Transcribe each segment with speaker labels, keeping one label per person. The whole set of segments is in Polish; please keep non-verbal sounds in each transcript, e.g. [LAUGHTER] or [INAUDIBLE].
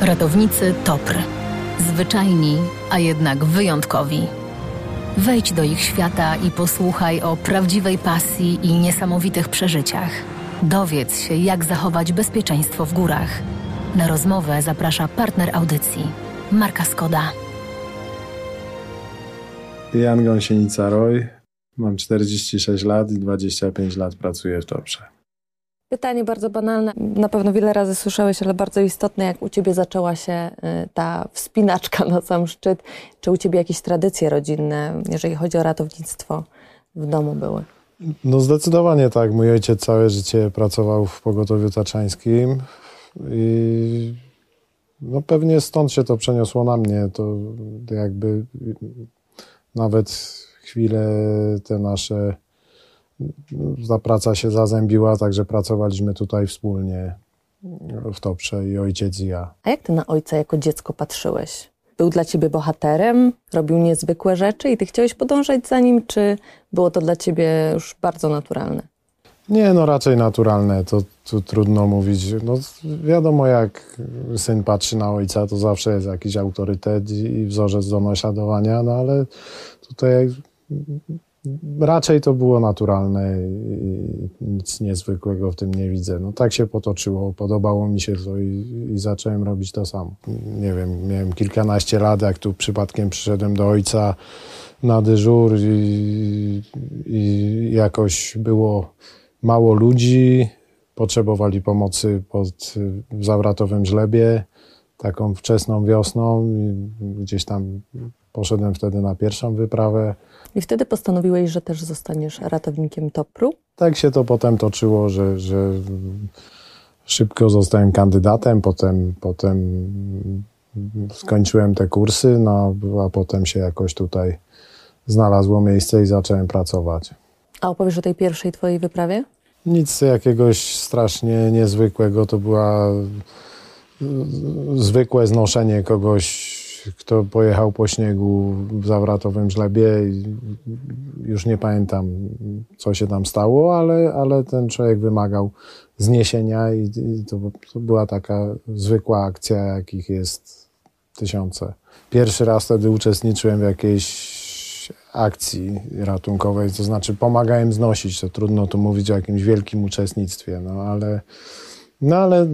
Speaker 1: Ratownicy TOPR. Zwyczajni, a jednak wyjątkowi. Wejdź do ich świata i posłuchaj o prawdziwej pasji i niesamowitych przeżyciach. Dowiedz się, jak zachować bezpieczeństwo w górach. Na rozmowę zaprasza partner audycji. Marka Skoda.
Speaker 2: Jan Gąsienica-Roy. Mam 46 lat i 25 lat pracuję w Toprze.
Speaker 3: Pytanie bardzo banalne, na pewno wiele razy słyszałeś, ale bardzo istotne, jak u Ciebie zaczęła się y, ta wspinaczka na sam szczyt. Czy u Ciebie jakieś tradycje rodzinne, jeżeli chodzi o ratownictwo, w domu były?
Speaker 2: No zdecydowanie tak. Mój ojciec całe życie pracował w pogotowiu taczańskim i no pewnie stąd się to przeniosło na mnie. To jakby nawet chwile te nasze ta praca się zazębiła, także pracowaliśmy tutaj wspólnie w Toprze i ojciec i ja.
Speaker 3: A jak ty na ojca jako dziecko patrzyłeś? Był dla ciebie bohaterem, robił niezwykłe rzeczy i ty chciałeś podążać za nim, czy było to dla ciebie już bardzo naturalne?
Speaker 2: Nie, no raczej naturalne, to, to trudno mówić. No, wiadomo, jak syn patrzy na ojca, to zawsze jest jakiś autorytet i wzorzec do naśladowania, no ale tutaj raczej to było naturalne i nic niezwykłego w tym nie widzę. No tak się potoczyło, podobało mi się to i, i, zacząłem robić to samo. Nie wiem, miałem kilkanaście lat, jak tu przypadkiem przyszedłem do ojca na dyżur i, i jakoś było mało ludzi, potrzebowali pomocy pod, w Zawratowym Żlebie, taką wczesną wiosną. Gdzieś tam poszedłem wtedy na pierwszą wyprawę.
Speaker 3: I wtedy postanowiłeś, że też zostaniesz ratownikiem TOPR-u?
Speaker 2: Tak się to potem toczyło, że, że szybko zostałem kandydatem, potem, potem skończyłem te kursy, no, a potem się jakoś tutaj znalazło miejsce i zacząłem pracować.
Speaker 3: A opowiesz o tej pierwszej twojej wyprawie?
Speaker 2: Nic jakiegoś strasznie niezwykłego. To była zwykłe znoszenie kogoś kto pojechał po śniegu w zawratowym żlebie już nie pamiętam, co się tam stało, ale, ale ten człowiek wymagał zniesienia i, i to, to była taka zwykła akcja, jakich jest tysiące. Pierwszy raz wtedy uczestniczyłem w jakiejś akcji ratunkowej, to znaczy pomagałem znosić, to trudno tu mówić o jakimś wielkim uczestnictwie, no ale, no ale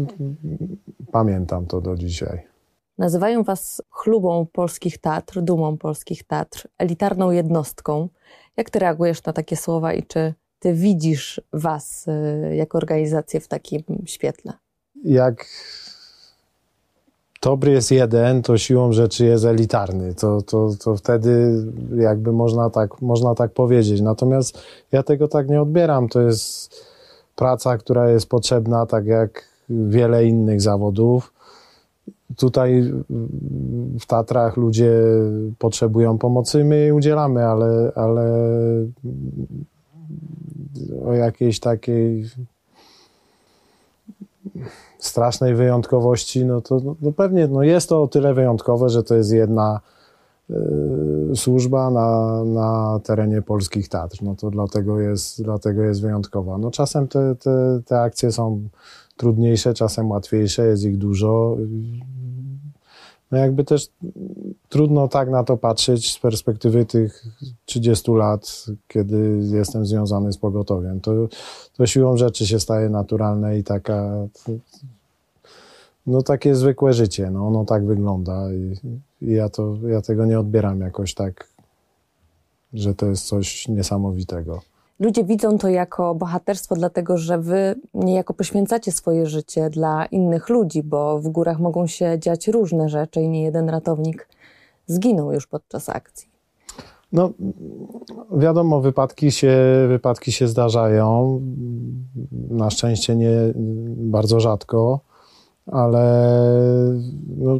Speaker 2: pamiętam to do dzisiaj.
Speaker 3: Nazywają Was chlubą polskich teatr, dumą polskich teatr, elitarną jednostką. Jak Ty reagujesz na takie słowa i czy Ty widzisz Was y, jako organizację w takim świetle?
Speaker 2: Jak dobry jest jeden, to siłą rzeczy jest elitarny. To, to, to wtedy jakby można tak, można tak powiedzieć. Natomiast ja tego tak nie odbieram. To jest praca, która jest potrzebna, tak jak wiele innych zawodów tutaj w Tatrach ludzie potrzebują pomocy, my jej udzielamy, ale, ale o jakiejś takiej strasznej wyjątkowości, no to no pewnie no jest to o tyle wyjątkowe, że to jest jedna y, służba na, na terenie polskich Tatr. No to dlatego jest, dlatego jest wyjątkowa. No czasem te, te, te akcje są trudniejsze, czasem łatwiejsze, jest ich dużo no jakby też trudno tak na to patrzeć z perspektywy tych 30 lat, kiedy jestem związany z pogotowiem. To, to siłą rzeczy się staje naturalne i taka, no takie zwykłe życie, no ono tak wygląda i, i ja, to, ja tego nie odbieram jakoś tak, że to jest coś niesamowitego.
Speaker 3: Ludzie widzą to jako bohaterstwo, dlatego że wy niejako poświęcacie swoje życie dla innych ludzi, bo w górach mogą się dziać różne rzeczy i nie jeden ratownik zginął już podczas akcji.
Speaker 2: No, wiadomo, wypadki się, wypadki się zdarzają. Na szczęście nie bardzo rzadko, ale no,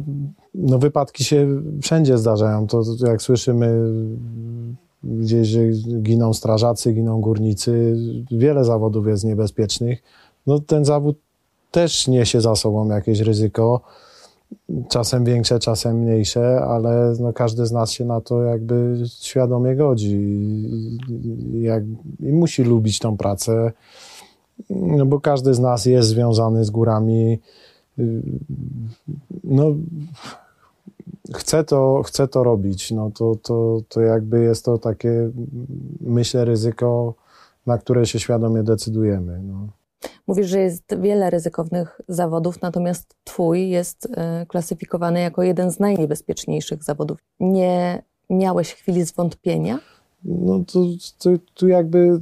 Speaker 2: no wypadki się wszędzie zdarzają. To, to jak słyszymy gdzieś giną strażacy, giną górnicy, wiele zawodów jest niebezpiecznych. No ten zawód też niesie za sobą jakieś ryzyko, czasem większe, czasem mniejsze, ale no każdy z nas się na to jakby świadomie godzi i, jak, i musi lubić tą pracę, no bo każdy z nas jest związany z górami. No, chcę to, chcę to robić, no to, to, to jakby jest to takie, myślę, ryzyko, na które się świadomie decydujemy. No.
Speaker 3: Mówisz, że jest wiele ryzykownych zawodów, natomiast Twój jest e, klasyfikowany jako jeden z najniebezpieczniejszych zawodów. Nie miałeś chwili zwątpienia?
Speaker 2: No to, to, to jakby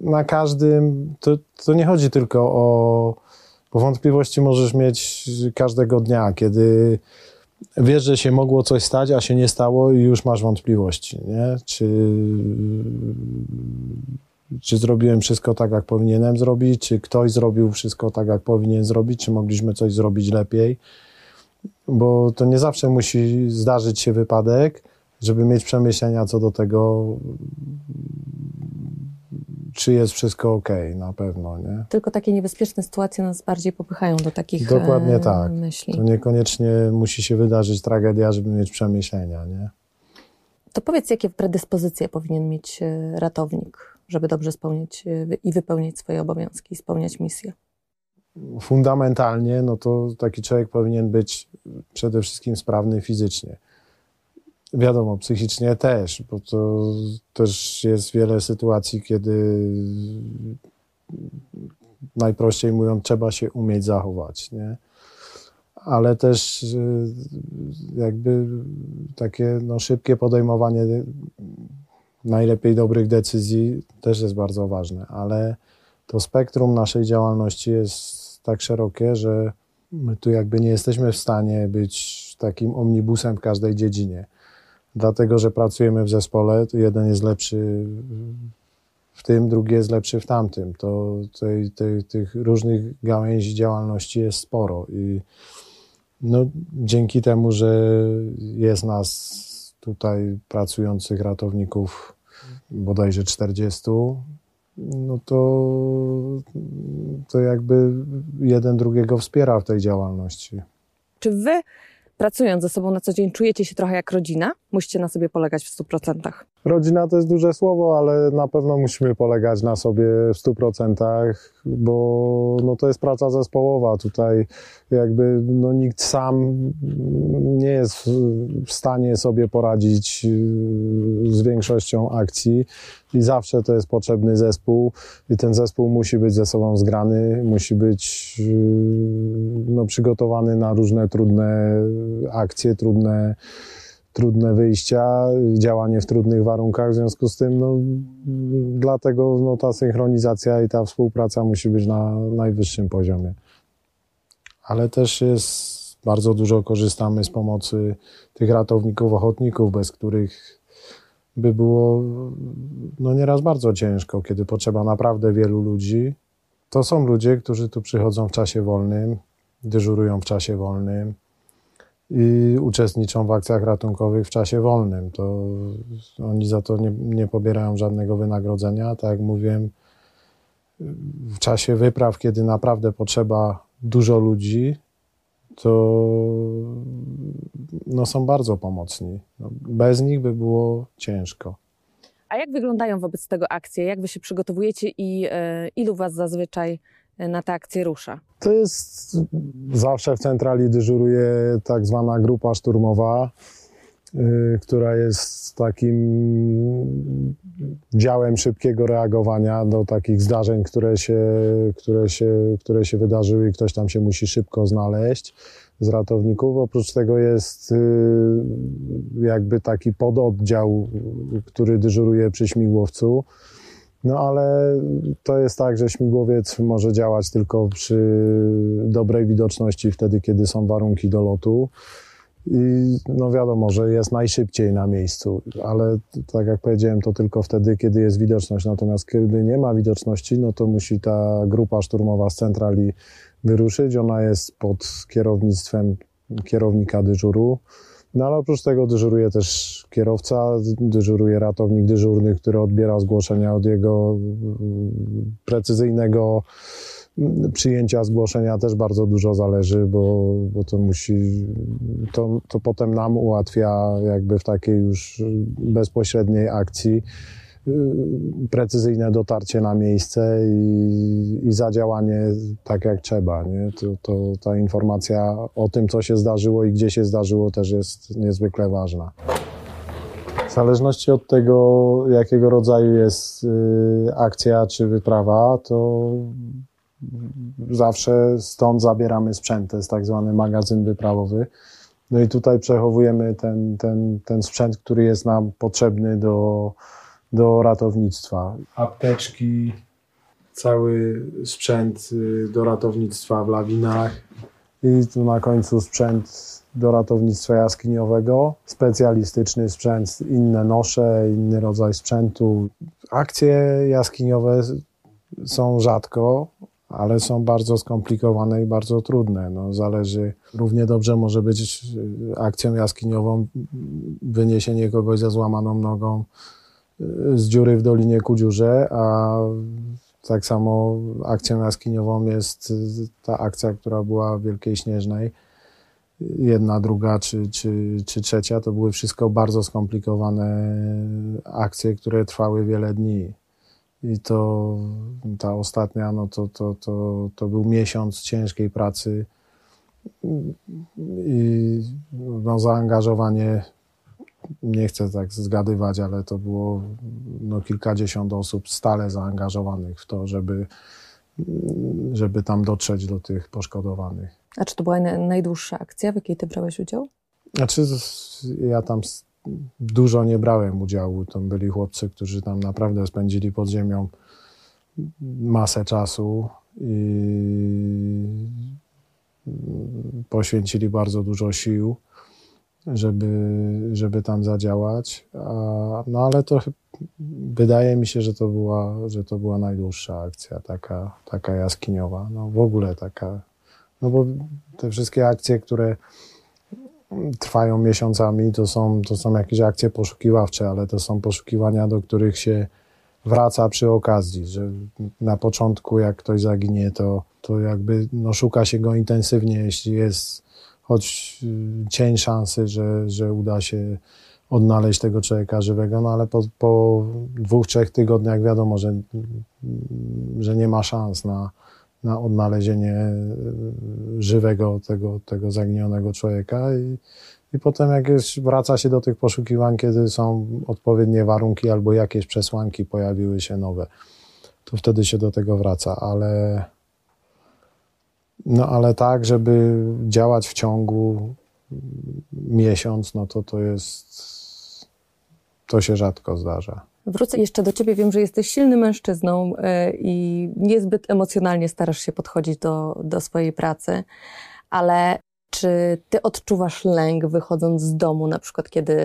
Speaker 2: na każdym, to, to nie chodzi tylko o, bo wątpliwości możesz mieć każdego dnia, kiedy wiesz, że się mogło coś stać, a się nie stało i już masz wątpliwości, nie? Czy czy zrobiłem wszystko tak, jak powinienem zrobić, czy ktoś zrobił wszystko tak, jak powinien zrobić, czy mogliśmy coś zrobić lepiej, bo to nie zawsze musi zdarzyć się wypadek, żeby mieć przemyślenia co do tego, czy jest wszystko ok, na pewno, nie?
Speaker 3: Tylko takie niebezpieczne sytuacje nas bardziej popychają do takich
Speaker 2: Dokładnie
Speaker 3: e,
Speaker 2: tak.
Speaker 3: myśli.
Speaker 2: To niekoniecznie musi się wydarzyć tragedia, żeby mieć przemyślenia, nie?
Speaker 3: To powiedz, jakie predyspozycje powinien mieć e, ratownik? żeby dobrze spełnić e, i wypełnić swoje obowiązki i spełniać misję?
Speaker 2: Fundamentalnie, no to taki człowiek powinien być przede wszystkim sprawny fizycznie. Wiadomo, psychicznie też, bo to też jest wiele sytuacji, kiedy najprościej mówiąc, trzeba się umieć zachować, nie? Ale też e, jakby takie no, szybkie podejmowanie najlepiej dobrych decyzji też jest bardzo ważne, ale to spektrum naszej działalności jest tak szerokie, że my tu jakby nie jesteśmy w stanie być takim omnibusem w każdej dziedzinie. Dlatego, że pracujemy w zespole, jeden jest lepszy w tym, drugi jest lepszy w tamtym. To tej, tych różnych gałęzi działalności jest sporo i no, dzięki temu, że jest nas tutaj pracujących ratowników bodajże 40, no to, to jakby jeden drugiego wspiera w tej działalności.
Speaker 3: Czy wy, pracując ze sobą na co dzień, czujecie się trochę jak rodzina? Musicie na sobie polegać w 100%?
Speaker 2: Rodzina to jest duże słowo, ale na pewno musimy polegać na sobie w 100%, bo no to jest praca zespołowa. Tutaj jakby no nikt sam nie jest w stanie sobie poradzić y, z większością akcji i zawsze to jest potrzebny zespół i ten zespół musi być ze sobą zgrany, musi być y, no, przygotowany na różne trudne akcje, trudne trudne wyjścia, działanie w trudnych warunkach, w związku z tym no, dlatego no, ta synchronizacja i ta współpraca musi być na najwyższym poziomie. Ale też jest bardzo dużo korzystamy z pomocy tych ratowników, ochotników, bez których by było no nieraz bardzo ciężko, kiedy potrzeba naprawdę wielu ludzi. To są ludzie, którzy tu przychodzą w czasie wolnym, dyżurują w czasie wolnym, i uczestniczą w akcjach ratunkowych w czasie wolnym. To oni za to nie, nie pobierają żadnego wynagrodzenia. Tak jak mówiłem, w czasie wypraw, kiedy naprawdę potrzeba dużo ludzi, to no, są bardzo pomocni. No, bez nich by było ciężko.
Speaker 3: A jak wyglądają wobec tego akcje? Jak wy się przygotowujecie i e, ilu was zazwyczaj na tę akcję rusza?
Speaker 2: To jest zawsze w centrali dyżuruje tak zwana grupa szturmowa, yy, która jest takim działem szybkiego reagowania do takich zdarzeń, które się, które się, które się wydarzyły i ktoś tam się musi szybko znaleźć z ratowników. Oprócz tego jest yy, jakby taki pododdział, który dyżuruje przy śmigłowcu no ale to jest tak, że śmigłowiec może działać tylko przy dobrej widoczności wtedy, kiedy są warunki do lotu. I no wiadomo, że jest najszybciej na miejscu, ale tak jak powiedziałem, to tylko wtedy, kiedy jest widoczność. Natomiast kiedy nie ma widoczności, no to musi ta grupa szturmowa z centrali wyruszyć. Ona jest pod kierownictwem kierownika dyżuru. No ale oprócz tego dyżuruje też kierowca, dyżuruje ratownik dyżurny, który odbiera zgłoszenia od jego mm, precyzyjnego mm, przyjęcia zgłoszenia. Też bardzo dużo zależy, bo, bo to musi, to, to potem nam ułatwia jakby w takiej już bezpośredniej akcji precyzyjne dotarcie na miejsce i, i zadziałanie tak jak trzeba. Nie? To, to ta informacja o tym, co się zdarzyło i gdzie się zdarzyło, też jest niezwykle ważna. W zależności od tego, jakiego rodzaju jest y, akcja czy wyprawa, to zawsze stąd zabieramy sprzęt. To jest tak zwany magazyn wyprawowy. No i tutaj przechowujemy ten, ten, ten sprzęt, który jest nam potrzebny do, do ratownictwa. Apteczki, cały sprzęt y, do ratownictwa w lawinach i tu na końcu sprzęt do ratownictwa jaskiniowego, specjalistyczny sprzęt, inne nosze, inny rodzaj sprzętu. Akcje jaskiniowe są rzadko, ale są bardzo skomplikowane i bardzo trudne. No, zależy, równie dobrze może być akcją jaskiniową wyniesienie kogoś ze złamaną nogą z dziury w Dolinie Kudziurze, a tak samo akcją jaskiniową jest ta akcja, która była w Wielkiej Śnieżnej. Jedna, druga czy, czy, czy trzecia to były wszystko bardzo skomplikowane akcje, które trwały wiele dni. I to ta ostatnia, no to, to, to, to był miesiąc ciężkiej pracy i no, zaangażowanie nie chcę tak zgadywać, ale to było no, kilkadziesiąt osób stale zaangażowanych w to, żeby, żeby tam dotrzeć do tych poszkodowanych.
Speaker 3: A czy to była najdłuższa akcja, w jakiej ty brałeś udział?
Speaker 2: Znaczy, ja tam dużo nie brałem udziału. To byli chłopcy, którzy tam naprawdę spędzili pod ziemią masę czasu i poświęcili bardzo dużo sił żeby, żeby tam zadziałać. No ale to wydaje mi się, że to była, że to była najdłuższa akcja, taka, taka jaskiniowa. No w ogóle taka. No bo te wszystkie akcje, które trwają miesiącami, to są, to są jakieś akcje poszukiwawcze, ale to są poszukiwania, do których się wraca przy okazji, że na początku jak ktoś zaginie, to, to jakby no, szuka się go intensywnie, jeśli jest choć y, cień szansy, że, że uda się odnaleźć tego człowieka żywego, no ale po, po dwóch, trzech tygodniach wiadomo, że, że nie ma szans na, na odnalezienie y, żywego tego, tego zaginionego człowieka. I, i potem jak jest, wraca się do tych poszukiwań, kiedy są odpowiednie warunki albo jakieś przesłanki pojawiły się nowe, to wtedy się do tego wraca, ale no ale tak, żeby działać w ciągu miesiąc, no to to jest, to się rzadko zdarza.
Speaker 3: Wrócę jeszcze do ciebie. Wiem, że jesteś silnym mężczyzną e, i niezbyt emocjonalnie starasz się podchodzić do, do swojej pracy, ale czy ty odczuwasz lęk wychodząc z domu, na przykład kiedy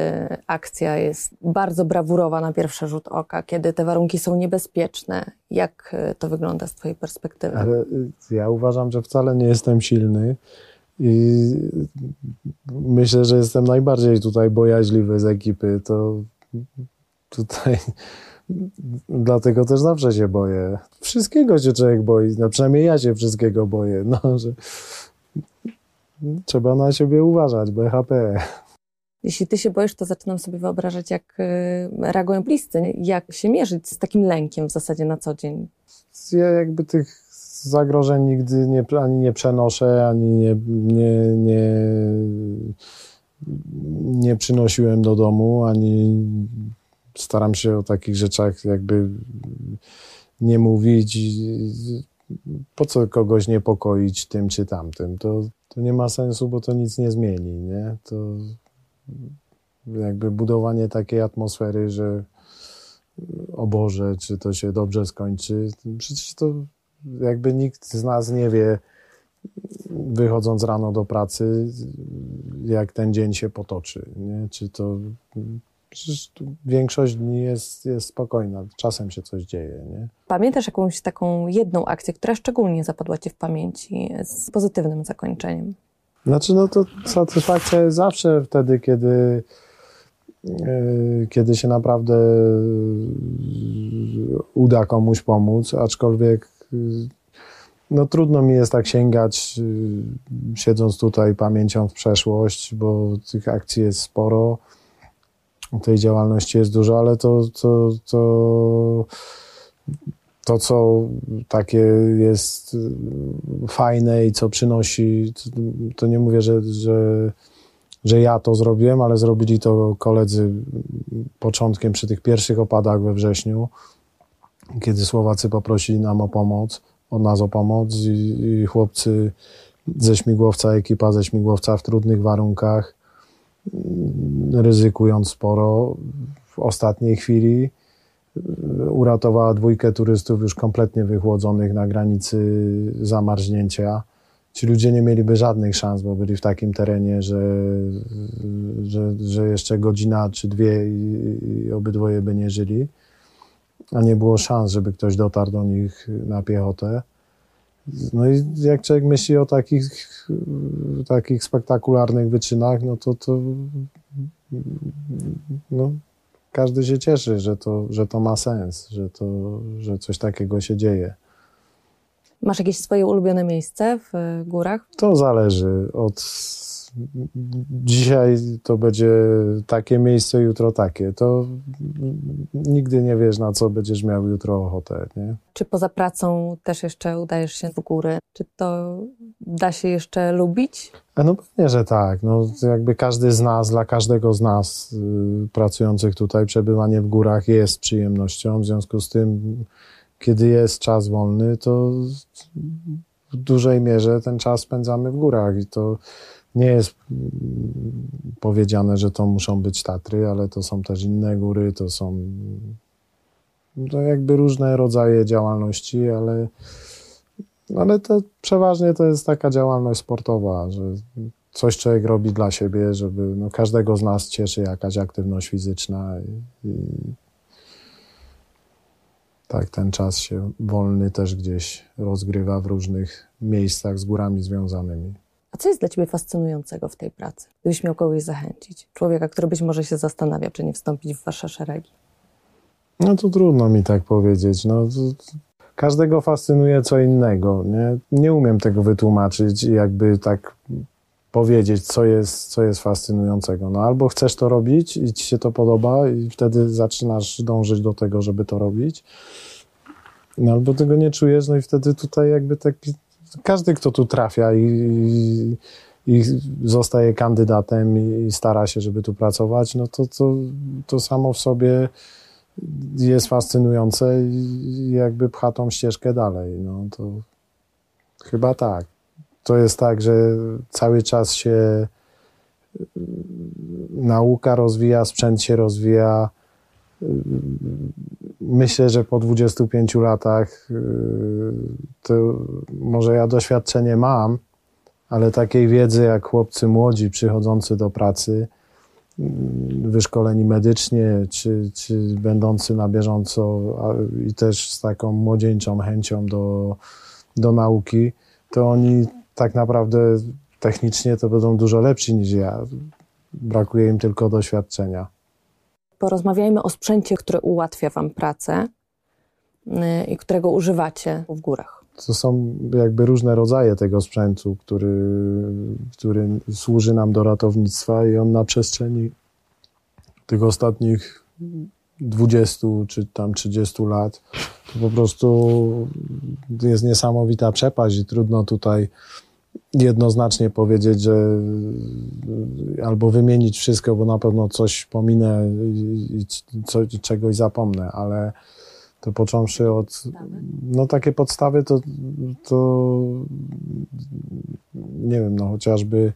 Speaker 3: akcja jest bardzo brawurowa na pierwszy rzut oka, kiedy te warunki są niebezpieczne? Jak e, to wygląda z twojej perspektywy?
Speaker 2: Ale y, ja uważam, że wcale nie jestem silny i myślę, że jestem najbardziej tutaj bojaźliwy z ekipy. To tutaj [LAUGHS] dlatego też zawsze się boję. Wszystkiego się człowiek boi, no przynajmniej ja się wszystkiego boję. No, że trzeba na siebie uważać, BHP.
Speaker 3: Jeśli ty się boisz, to zaczynam sobie wyobrażać, jak y, reagują bliscy, jak się mierzyć z takim lękiem w zasadzie na co dzień.
Speaker 2: Ja jakby tych zagrożeń nigdy nie, ani nie przenoszę, ani nie, nie, nie, nie przynosiłem do domu, ani staram się o takich rzeczach jakby nie mówić. Po co kogoś niepokoić tym czy tamtym? To to nie ma sensu, bo to nic nie zmieni, nie? To jakby budowanie takiej atmosfery, że o Boże, czy to się dobrze skończy, przecież to jakby nikt z nas nie wie, wychodząc rano do pracy, jak ten dzień się potoczy, nie? Czy to Przecież większość dni jest, jest spokojna, czasem się coś dzieje. Nie?
Speaker 3: Pamiętasz jakąś taką jedną akcję, która szczególnie zapadła Ci w pamięci z pozytywnym zakończeniem?
Speaker 2: Znaczy, no to satysfakcja jest zawsze wtedy, kiedy, yy, kiedy się naprawdę uda komuś pomóc, aczkolwiek yy, no trudno mi jest tak sięgać, siedząc tutaj pamięcią w przeszłość, bo tych akcji jest sporo tej działalności jest dużo, ale to, to, to, to co takie jest fajne i co przynosi, to, to nie mówię, że, że, że ja to zrobiłem, ale zrobili to koledzy początkiem przy tych pierwszych opadach we wrześniu, kiedy Słowacy poprosili nam o pomoc, od nas o pomoc i, i chłopcy ze śmigłowca, ekipa ze śmigłowca w trudnych warunkach, ryzykując sporo w ostatniej chwili, uratowała dwójkę turystów już kompletnie wychłodzonych na granicy zamarznięcia. Ci ludzie nie mieliby żadnych szans, bo byli w takim terenie, że, że, że jeszcze godzina czy dwie i, i obydwoje by nie żyli, a nie było szans, żeby ktoś dotarł do nich na piechotę. No i jak człowiek myśli o takich, takich spektakularnych wyczynach, no to, to no, każdy się cieszy, że to, że to ma sens, że, to, że coś takiego się dzieje.
Speaker 3: Masz jakieś swoje ulubione miejsce w górach?
Speaker 2: To zależy od dzisiaj to będzie takie miejsce, jutro takie. To nigdy nie wiesz, na co będziesz miał jutro ochotę. Nie?
Speaker 3: Czy poza pracą też jeszcze udajesz się w góry? Czy to da się jeszcze lubić?
Speaker 2: No pewnie, że tak. No, jakby każdy z nas, dla każdego z nas y, pracujących tutaj, przebywanie w górach jest przyjemnością. W związku z tym, kiedy jest czas wolny, to w dużej mierze ten czas spędzamy w górach i to nie jest mm, powiedziane, że to muszą być Tatry, ale to są też inne góry, to są to jakby różne rodzaje działalności, ale, ale to przeważnie to jest taka działalność sportowa, że coś człowiek robi dla siebie, żeby no, każdego z nas cieszy jakaś aktywność fizyczna i, i tak ten czas się wolny też gdzieś rozgrywa w różnych miejscach z górami związanymi.
Speaker 3: A co jest dla Ciebie fascynującego w tej pracy? Gdybyś miał kogoś zachęcić, człowieka, który być może się zastanawia, czy nie wstąpić w Wasze szeregi.
Speaker 2: No to trudno mi tak powiedzieć. No, każdego fascynuje co innego. Nie? nie umiem tego wytłumaczyć i jakby tak powiedzieć, co jest, co jest fascynującego. No albo chcesz to robić i ci się to podoba i wtedy zaczynasz dążyć do tego, żeby to robić, no albo tego nie czujesz, no i wtedy tutaj jakby taki każdy, kto tu trafia i, i, zostaje kandydatem i stara się, żeby tu pracować, no to, to, to samo w sobie jest fascynujące i jakby pcha tą ścieżkę dalej. No to chyba tak. To jest tak, że cały czas się nauka rozwija, sprzęt się rozwija, myślę, że po 25 latach y, to może ja doświadczenie mam, ale takiej wiedzy jak chłopcy młodzi przychodzący do pracy, y, wyszkoleni medycznie, czy, czy będący na bieżąco i też z taką młodzieńczą chęcią do, do nauki, to oni tak naprawdę technicznie to będą dużo lepsi niż ja. Brakuje im tylko doświadczenia
Speaker 3: porozmawiajmy o sprzęcie, który ułatwia Wam pracę y, i którego używacie w górach.
Speaker 2: To są jakby różne rodzaje tego sprzętu, który, który służy nam do ratownictwa i on na przestrzeni tych ostatnich 20 czy tam 30 lat to po prostu jest niesamowita przepaść i trudno tutaj jednoznacznie powiedzieć, że albo wymienić wszystko, bo na pewno coś pominę i co, czegoś zapomnę, ale to począwszy od, no takie podstawy to, to nie wiem, no chociażby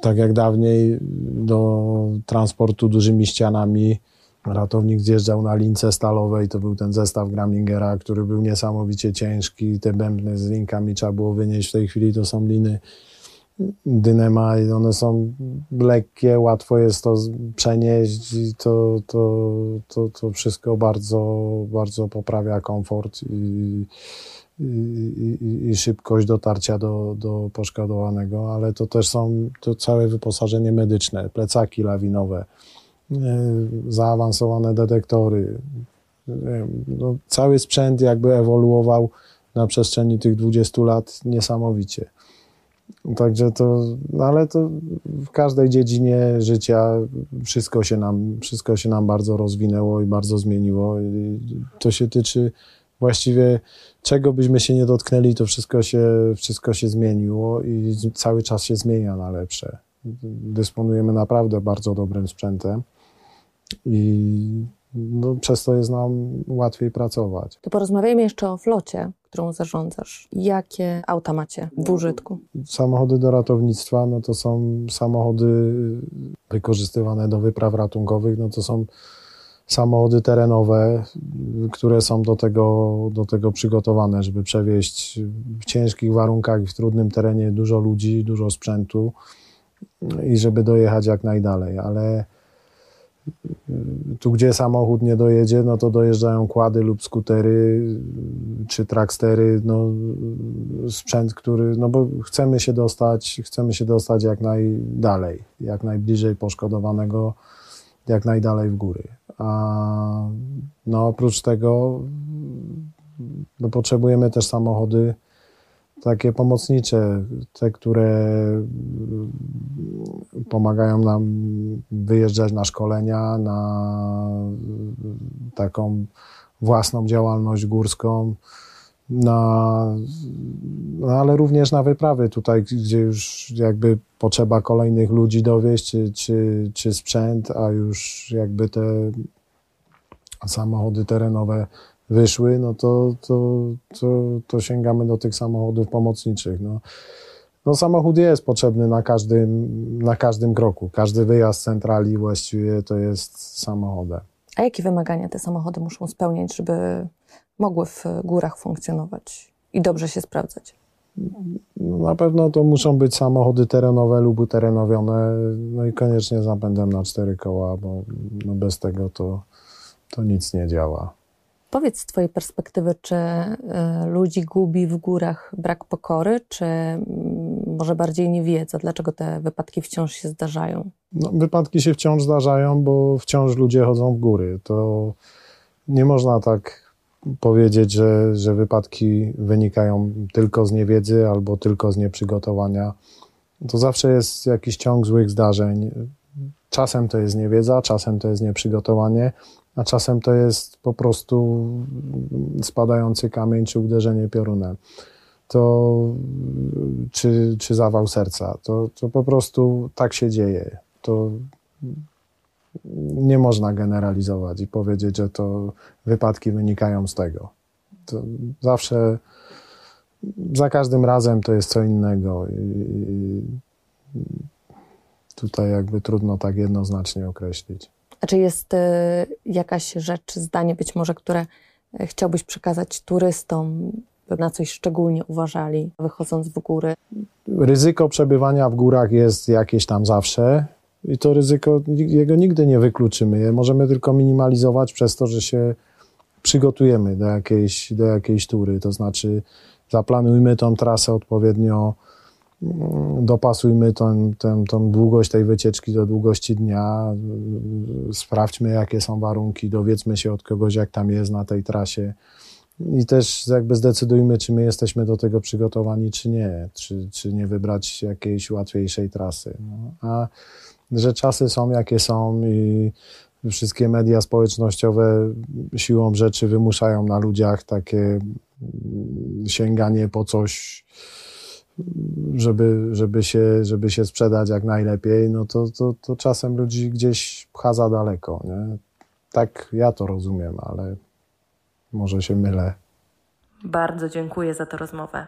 Speaker 2: tak jak dawniej do transportu dużymi ścianami Ratownik zjeżdżał na lince stalowej, to był ten zestaw Gramingera, który był niesamowicie ciężki, te bębny z linkami trzeba było wynieść, w tej chwili to są liny Dynema i one są lekkie, łatwo jest to przenieść i to, to, to, to wszystko bardzo, bardzo poprawia komfort i, i, i, i, szybkość dotarcia do, do poszkodowanego, ale to też są to całe wyposażenie medyczne, plecaki lawinowe, zaawansowane detektory. No, cały sprzęt jakby ewoluował na przestrzeni tych 20 lat niesamowicie. Także to, no ale to w każdej dziedzinie życia wszystko się nam, wszystko się nam bardzo rozwinęło i bardzo zmieniło. I to się tyczy właściwie czego byśmy się nie dotknęli, to wszystko się, wszystko się zmieniło i cały czas się zmienia na lepsze. Dysponujemy naprawdę bardzo dobrym sprzętem i no, przez to jest nam łatwiej pracować.
Speaker 3: To porozmawiajmy jeszcze o flocie, którą zarządzasz. Jakie auta macie w użytku?
Speaker 2: Samochody do ratownictwa, no to są samochody wykorzystywane do wypraw ratunkowych, no to są samochody terenowe, które są do tego, do tego przygotowane, żeby przewieźć w ciężkich warunkach i w trudnym terenie dużo ludzi, dużo sprzętu i żeby dojechać jak najdalej, ale tu, gdzie samochód nie dojedzie, no to dojeżdżają kłady lub skutery czy trakstery, no, sprzęt, który, no bo chcemy się dostać, chcemy się dostać jak najdalej, jak najbliżej poszkodowanego, jak najdalej w góry. A no, oprócz tego no, potrzebujemy też samochody takie pomocnicze, te, które pomagają nam wyjeżdżać na szkolenia, na taką własną działalność górską, na, no ale również na wyprawy tutaj, gdzie już jakby potrzeba kolejnych ludzi dowieść, czy, czy, czy sprzęt, a już jakby te samochody terenowe wyszły, no to, to, to, to sięgamy do tych samochodów pomocniczych. No. No, samochód jest potrzebny na każdym, na każdym kroku. Każdy wyjazd z centrali właściwie to jest samochodem.
Speaker 3: A jakie wymagania te samochody muszą spełniać, żeby mogły w górach funkcjonować i dobrze się sprawdzać?
Speaker 2: No, na pewno to muszą być samochody terenowe lub terenowione, no i koniecznie z napędem na cztery koła, bo no bez tego to, to nic nie działa.
Speaker 3: Powiedz z Twojej perspektywy, czy y, ludzi gubi w górach brak pokory, czy y, może bardziej niewiedza? Dlaczego te wypadki wciąż się zdarzają?
Speaker 2: No, wypadki się wciąż zdarzają, bo wciąż ludzie chodzą w góry. To nie można tak powiedzieć, że, że wypadki wynikają tylko z niewiedzy albo tylko z nieprzygotowania. To zawsze jest jakiś ciąg złych zdarzeń. Czasem to jest niewiedza, czasem to jest nieprzygotowanie, a czasem to jest po prostu spadający kamień czy uderzenie piorunem. To, czy, czy zawał serca. To, to po prostu tak się dzieje. To nie można generalizować i powiedzieć, że to wypadki wynikają z tego. To zawsze, za każdym razem to jest co innego. I tutaj jakby trudno tak jednoznacznie określić.
Speaker 3: Czy jest y, jakaś rzecz, zdanie być może, które y, chciałbyś przekazać turystom, by na coś szczególnie uważali, wychodząc w góry?
Speaker 2: Ryzyko przebywania w górach jest jakieś tam zawsze i to ryzyko, jego nigdy nie wykluczymy. Je możemy tylko minimalizować przez to, że się przygotujemy do jakiejś, do jakiejś tury, to znaczy zaplanujmy tą trasę odpowiednio, dopasujmy tą, tą, tą długość tej wycieczki do długości dnia, sprawdźmy jakie są warunki, dowiedzmy się od kogoś jak tam jest na tej trasie i też jakby zdecydujmy, czy my jesteśmy do tego przygotowani, czy nie, czy, czy nie wybrać jakiejś łatwiejszej trasy. No. A że czasy są jakie są i wszystkie media społecznościowe siłą rzeczy wymuszają na ludziach takie sięganie po coś, żeby, żeby, się, żeby się sprzedać jak najlepiej, no to, to, to czasem ludzi gdzieś pcha za daleko. Nie? Tak ja to rozumiem, ale może się mylę.
Speaker 3: Bardzo dziękuję za tę rozmowę.